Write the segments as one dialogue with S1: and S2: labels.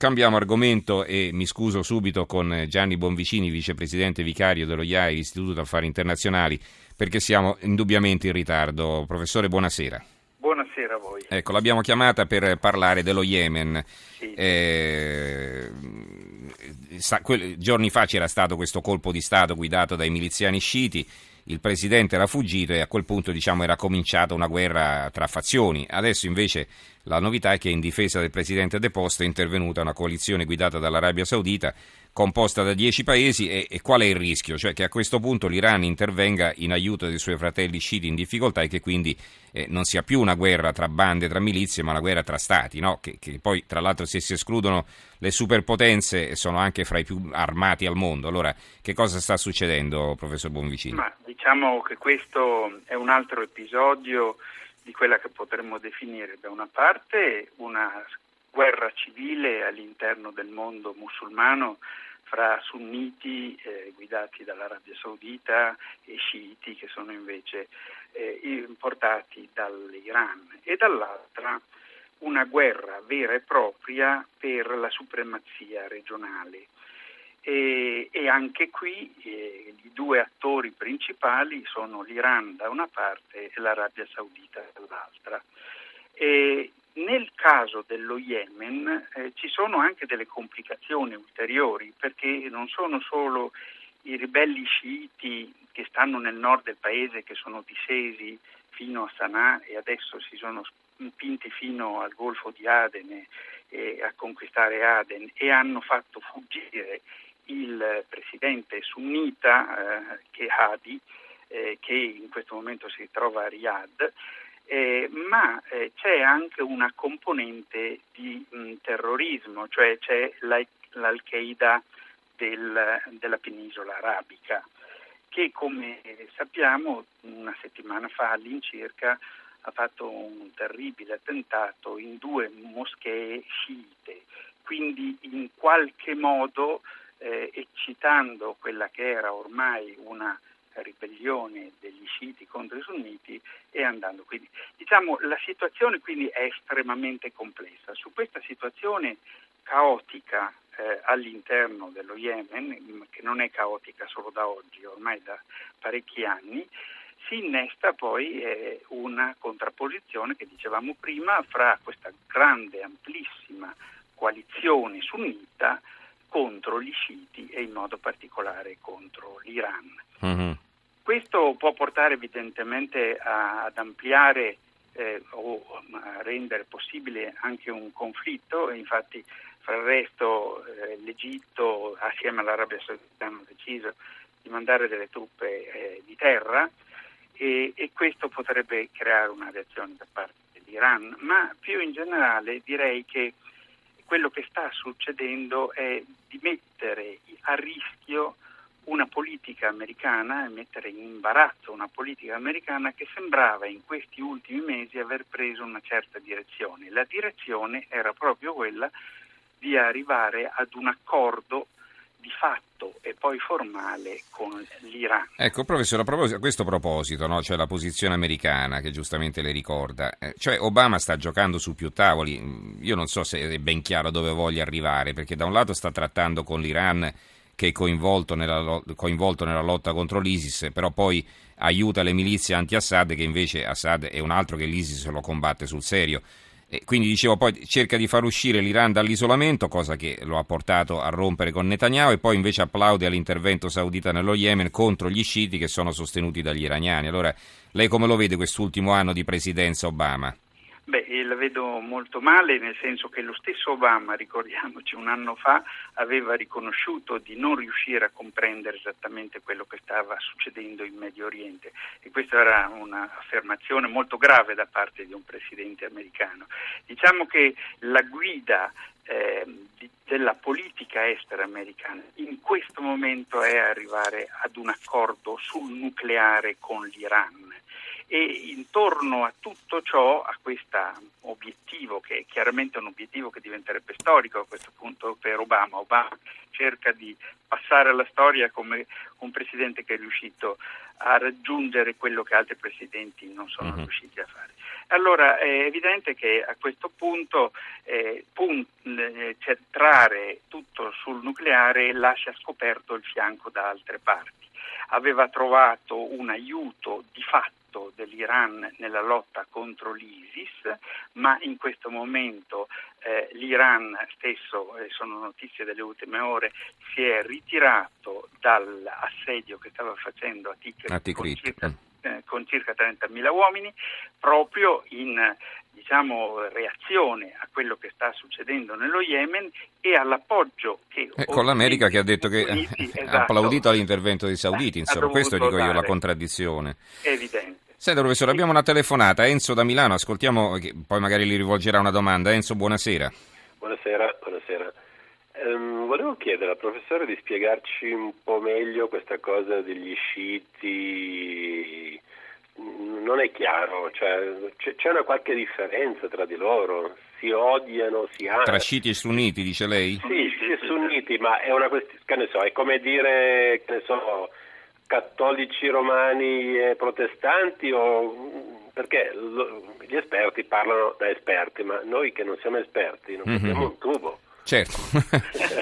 S1: Cambiamo argomento e mi scuso subito con Gianni Bonvicini, vicepresidente vicario dello IAI, Istituto Affari Internazionali, perché siamo indubbiamente in ritardo. Professore, buonasera.
S2: Buonasera a voi.
S1: Ecco, l'abbiamo chiamata per parlare dello Yemen.
S2: Sì.
S1: Eh, sa, que- giorni fa c'era stato questo colpo di Stato guidato dai miliziani sciiti, il presidente era fuggito e a quel punto diciamo, era cominciata una guerra tra fazioni. Adesso invece la novità è che in difesa del presidente deposto è intervenuta una coalizione guidata dall'Arabia Saudita composta da dieci paesi e, e, qual è il rischio? Cioè che a questo punto l'Iran intervenga in aiuto dei suoi fratelli sciiti in difficoltà e che quindi eh, non sia più una guerra tra bande, tra milizie, ma una guerra tra stati, no? che, che, poi tra l'altro se si escludono le superpotenze sono anche fra i più armati al mondo. Allora che cosa sta succedendo, professor Bonvicini?
S2: Ma diciamo che questo è un altro episodio di quella che potremmo definire da una parte una guerra civile all'interno del mondo musulmano fra sunniti eh, guidati dall'Arabia Saudita e sciiti che sono invece eh, importati dall'Iran e dall'altra una guerra vera e propria per la supremazia regionale. E, e anche qui eh, i due attori principali sono l'Iran da una parte e l'Arabia Saudita dall'altra. E nel caso dello Yemen eh, ci sono anche delle complicazioni ulteriori perché non sono solo i ribelli sciiti che stanno nel nord del paese che sono discesi fino a Sana'a e adesso si sono spinti fino al golfo di Aden e, a conquistare Aden e hanno fatto fuggire il presidente sunnita eh, che eh, che in questo momento si trova a Riyadh eh, ma eh, c'è anche una componente di mh, terrorismo, cioè c'è la, l'Al-Qaeda del, della penisola arabica, che come sappiamo una settimana fa all'incirca ha fatto un terribile attentato in due moschee sciite, quindi in qualche modo eh, eccitando quella che era ormai una ribellione degli sciiti contro i sunniti e andando. Quindi, diciamo, la situazione quindi è estremamente complessa. Su questa situazione caotica eh, all'interno dello Yemen, che non è caotica solo da oggi, ormai da parecchi anni, si innesta poi eh, una contrapposizione che dicevamo prima fra questa grande, amplissima coalizione sunnita contro gli sciiti e in modo particolare contro l'Iran. Mm-hmm. Questo può portare evidentemente a, ad ampliare eh, o a rendere possibile anche un conflitto, infatti fra il resto eh, l'Egitto assieme all'Arabia Saudita hanno deciso di mandare delle truppe eh, di terra e, e questo potrebbe creare una reazione da parte dell'Iran, ma più in generale direi che quello che sta succedendo è di mettere a rischio una politica americana e mettere in imbarazzo una politica americana che sembrava in questi ultimi mesi aver preso una certa direzione. La direzione era proprio quella di arrivare ad un accordo di fatto e poi formale con l'Iran.
S1: Ecco, professore, a, questo proposito, no? cioè la posizione americana che giustamente le ricorda, eh, cioè Obama sta giocando su più tavoli, io non so se è ben chiaro dove voglia arrivare, perché da un lato sta trattando con l'Iran che è coinvolto nella, coinvolto nella lotta contro l'ISIS, però poi aiuta le milizie anti-Assad, che invece Assad è un altro che l'ISIS lo combatte sul serio. E quindi dicevo, poi cerca di far uscire l'Iran dall'isolamento, cosa che lo ha portato a rompere con Netanyahu, e poi invece applaude all'intervento saudita nello Yemen contro gli sciiti che sono sostenuti dagli iraniani. Allora, lei come lo vede quest'ultimo anno di presidenza Obama?
S2: Beh, la vedo molto male, nel senso che lo stesso Obama, ricordiamoci, un anno fa aveva riconosciuto di non riuscire a comprendere esattamente quello che stava succedendo in Medio Oriente e questa era un'affermazione molto grave da parte di un presidente americano. Diciamo che la guida eh, della politica estera americana in questo momento è arrivare ad un accordo sul nucleare con l'Iran e intorno a tutto ciò, a questo obiettivo, che è chiaramente un obiettivo che diventerebbe storico a questo punto per Obama, Obama cerca di passare alla storia come un presidente che è riuscito a raggiungere quello che altri presidenti non sono uh-huh. riusciti a fare. Allora è evidente che a questo punto eh, pun- eh, centrare tutto sul nucleare lascia scoperto il fianco da altre parti. Aveva trovato un aiuto di fatto dell'Iran nella lotta contro l'ISIS, ma in questo momento eh, l'Iran stesso, eh, sono notizie delle ultime ore, si è ritirato dall'assedio che stava facendo a Tikrit. Con, circa, eh, con circa 30.000 uomini, proprio in diciamo, reazione a quello che sta succedendo nello Yemen e all'appoggio che...
S1: Eh, con l'America che ha detto che Uniti, esatto, ha applaudito all'intervento dei sauditi, insomma, questo dico io la contraddizione.
S2: È evidente.
S1: Senta professore, abbiamo una telefonata, Enzo da Milano, ascoltiamo, poi magari gli rivolgerà una domanda. Enzo, buonasera.
S3: Buonasera, buonasera. Um, volevo chiedere al professore di spiegarci un po' meglio questa cosa degli sciiti non è chiaro, cioè, c'è una qualche differenza tra di loro, si odiano, si amano.
S1: Tra sciiti e sunniti, dice lei?
S3: Sì, sì, sunniti, ma è una questione, che ne so, è come dire, che ne so, cattolici romani e protestanti o perché gli esperti parlano da esperti, ma noi che non siamo esperti non mm-hmm. un tubo.
S1: Certo,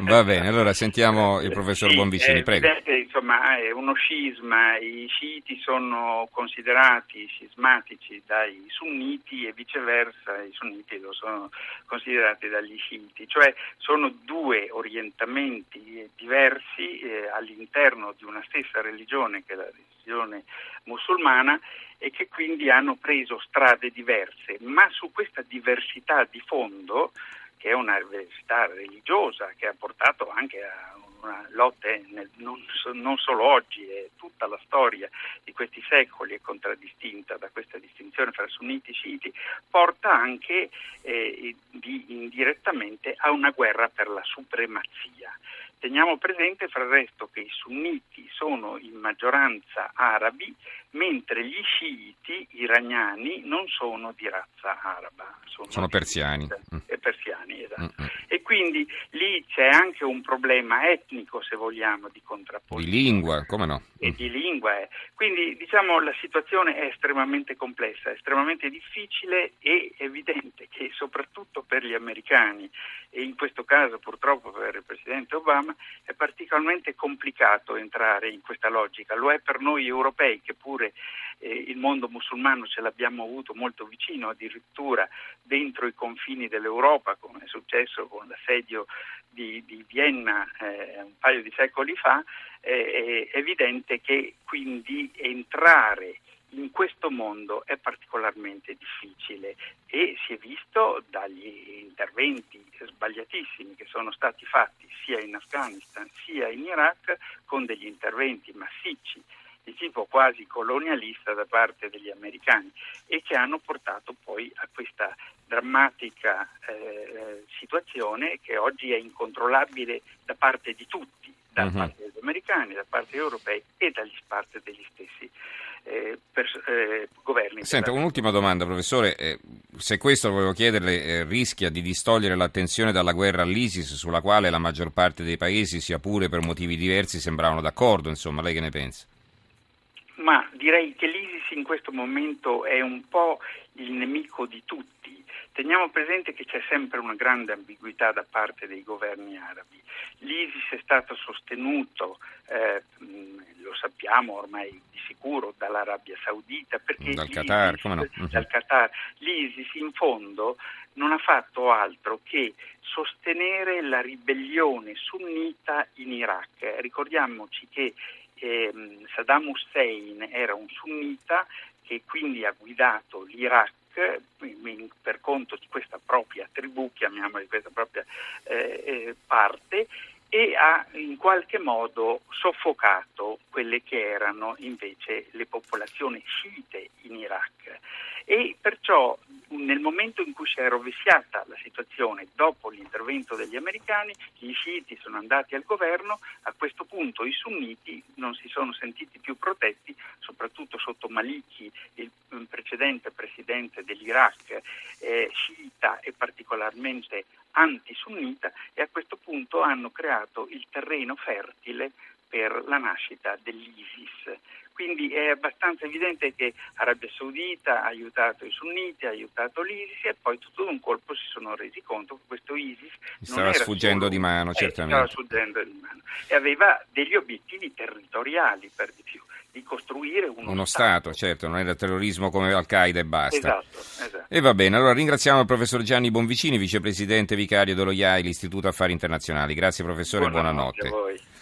S1: va bene, allora sentiamo il professor
S2: sì,
S1: Bonvicini, prego.
S2: Evidente, insomma, è uno scisma, i sciiti sono considerati scismatici dai sunniti e viceversa i sunniti lo sono considerati dagli sciiti, cioè sono due orientamenti diversi eh, all'interno di una stessa religione che è la religione musulmana e che quindi hanno preso strade diverse, ma su questa diversità di fondo che è una università religiosa che ha portato anche a una lotta nel, non, non, solo oggi, è tutta la storia di questi secoli è contraddistinta da questa distinzione fra sunniti e sciiti, porta anche eh, di, indirettamente a una guerra per la supremazia. Teniamo presente fra il resto che i sunniti sono in maggioranza arabi, mentre gli sciiti iraniani non sono di razza araba.
S1: Sono, sono persiani.
S2: Eh, persiani esatto. Mm-hmm. E quindi lì c'è anche un problema etnico, se vogliamo, di contrapposizione.
S1: Di lingua, come no?
S2: E di lingua. Eh. Quindi diciamo la situazione è estremamente complessa, estremamente difficile e evidente che soprattutto per gli americani e in questo caso purtroppo per il Presidente Obama è particolarmente complicato entrare in questa logica. Lo è per noi europei che pure eh, il mondo musulmano ce l'abbiamo avuto molto vicino, addirittura dentro i confini dell'Europa, come è successo con l'assedio di, di Vienna eh, un paio di secoli fa, eh, è evidente che quindi entrare in questo mondo è particolarmente difficile e si è visto dagli interventi sbagliatissimi che sono stati fatti sia in Afghanistan sia in Iraq con degli interventi massicci di tipo quasi colonialista da parte degli americani e che hanno portato poi a questa drammatica eh, situazione che oggi è incontrollabile da parte di tutti, da uh-huh. parte degli americani, da parte degli europei e da parte degli stessi eh, pers- eh, governi.
S1: Senta, un'ultima domanda, professore. Eh, se questo volevo chiederle, eh, rischia di distogliere l'attenzione dalla guerra all'ISIS, sulla quale la maggior parte dei paesi, sia pure per motivi diversi, sembravano d'accordo, insomma, lei che ne pensa?
S2: Ma direi che l'ISIS in questo momento è un po' il nemico di tutti Teniamo presente che c'è sempre una grande ambiguità da parte dei governi arabi. L'ISIS è stato sostenuto, eh, lo sappiamo ormai di sicuro, dall'Arabia Saudita, perché
S1: dal Qatar, no?
S2: dal Qatar, l'ISIS in fondo non ha fatto altro che sostenere la ribellione sunnita in Iraq. Ricordiamoci che eh, Saddam Hussein era un sunnita che quindi ha guidato l'Iraq per conto di questa propria tribù, chiamiamola di questa propria eh, eh, parte, e ha in qualche modo soffocato quelle che erano invece le popolazioni sciite in Iraq. E perciò nel momento in cui si è rovesciata la situazione dopo l'intervento degli americani, gli sciiti sono andati al governo, a questo punto i sunniti non si sono sentiti più protetti, soprattutto sotto Maliki, il precedente presidente dell'Iraq, eh, sciita e particolarmente anti-sunnita, e a questo punto hanno creato il terreno fertile per la nascita dell'ISIS. Quindi è abbastanza evidente che Arabia Saudita ha aiutato i sunniti, ha aiutato l'ISIS e poi tutto d'un colpo si sono resi conto che questo ISIS
S1: stava sfuggendo
S2: solo,
S1: di mano,
S2: eh,
S1: certamente.
S2: Stava sfuggendo di mano e aveva degli obiettivi territoriali per di più di costruire uno,
S1: uno stato. stato. certo, non era terrorismo come Al-Qaeda e basta.
S2: Esatto, esatto.
S1: E va bene, allora ringraziamo il professor Gianni Bonvicini, vicepresidente vicario dello IAI, l'Istituto Affari Internazionali. Grazie professore,
S2: buonanotte.
S1: buonanotte.